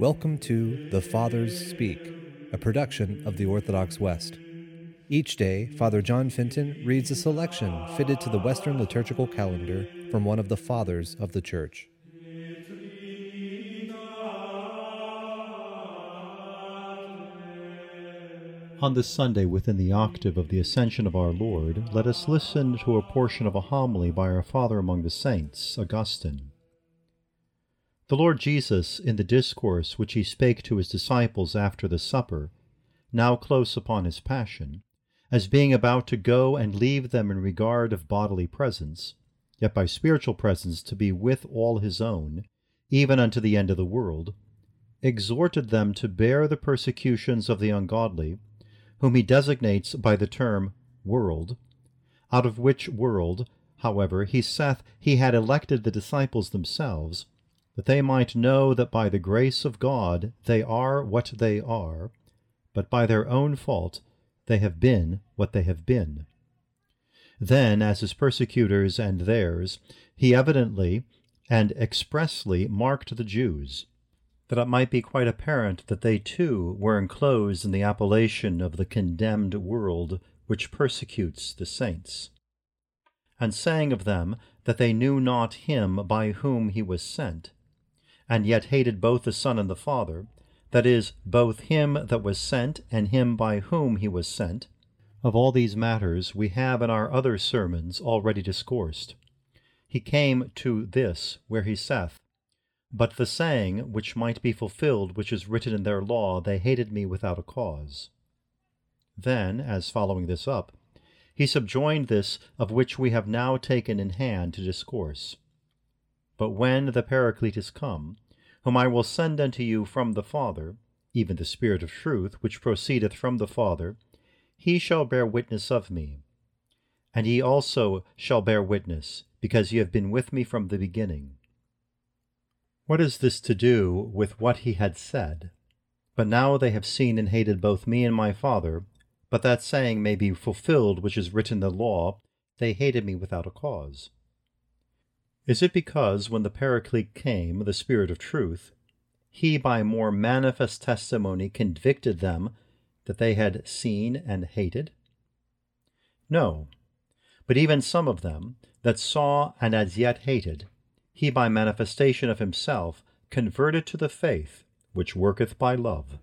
Welcome to The Fathers Speak, a production of the Orthodox West. Each day, Father John Fenton reads a selection fitted to the Western liturgical calendar from one of the Fathers of the Church. On this Sunday, within the octave of the Ascension of our Lord, let us listen to a portion of a homily by our Father among the Saints, Augustine. The Lord Jesus, in the discourse which he spake to his disciples after the supper, now close upon his passion, as being about to go and leave them in regard of bodily presence, yet by spiritual presence to be with all his own, even unto the end of the world, exhorted them to bear the persecutions of the ungodly, whom he designates by the term world, out of which world, however, he saith he had elected the disciples themselves, that they might know that by the grace of God they are what they are, but by their own fault they have been what they have been. Then, as his persecutors and theirs, he evidently and expressly marked the Jews, that it might be quite apparent that they too were enclosed in the appellation of the condemned world which persecutes the saints, and saying of them that they knew not him by whom he was sent, and yet hated both the Son and the Father, that is, both him that was sent and him by whom he was sent. Of all these matters we have in our other sermons already discoursed. He came to this where he saith, But the saying which might be fulfilled which is written in their law, they hated me without a cause. Then, as following this up, he subjoined this of which we have now taken in hand to discourse. But when the Paraclete is come, whom I will send unto you from the Father, even the Spirit of truth, which proceedeth from the Father, he shall bear witness of me. And ye also shall bear witness, because ye have been with me from the beginning. What is this to do with what he had said? But now they have seen and hated both me and my Father, but that saying may be fulfilled which is written in the law, they hated me without a cause. Is it because when the Paraclete came, the Spirit of truth, he by more manifest testimony convicted them that they had seen and hated? No, but even some of them that saw and as yet hated, he by manifestation of himself converted to the faith which worketh by love.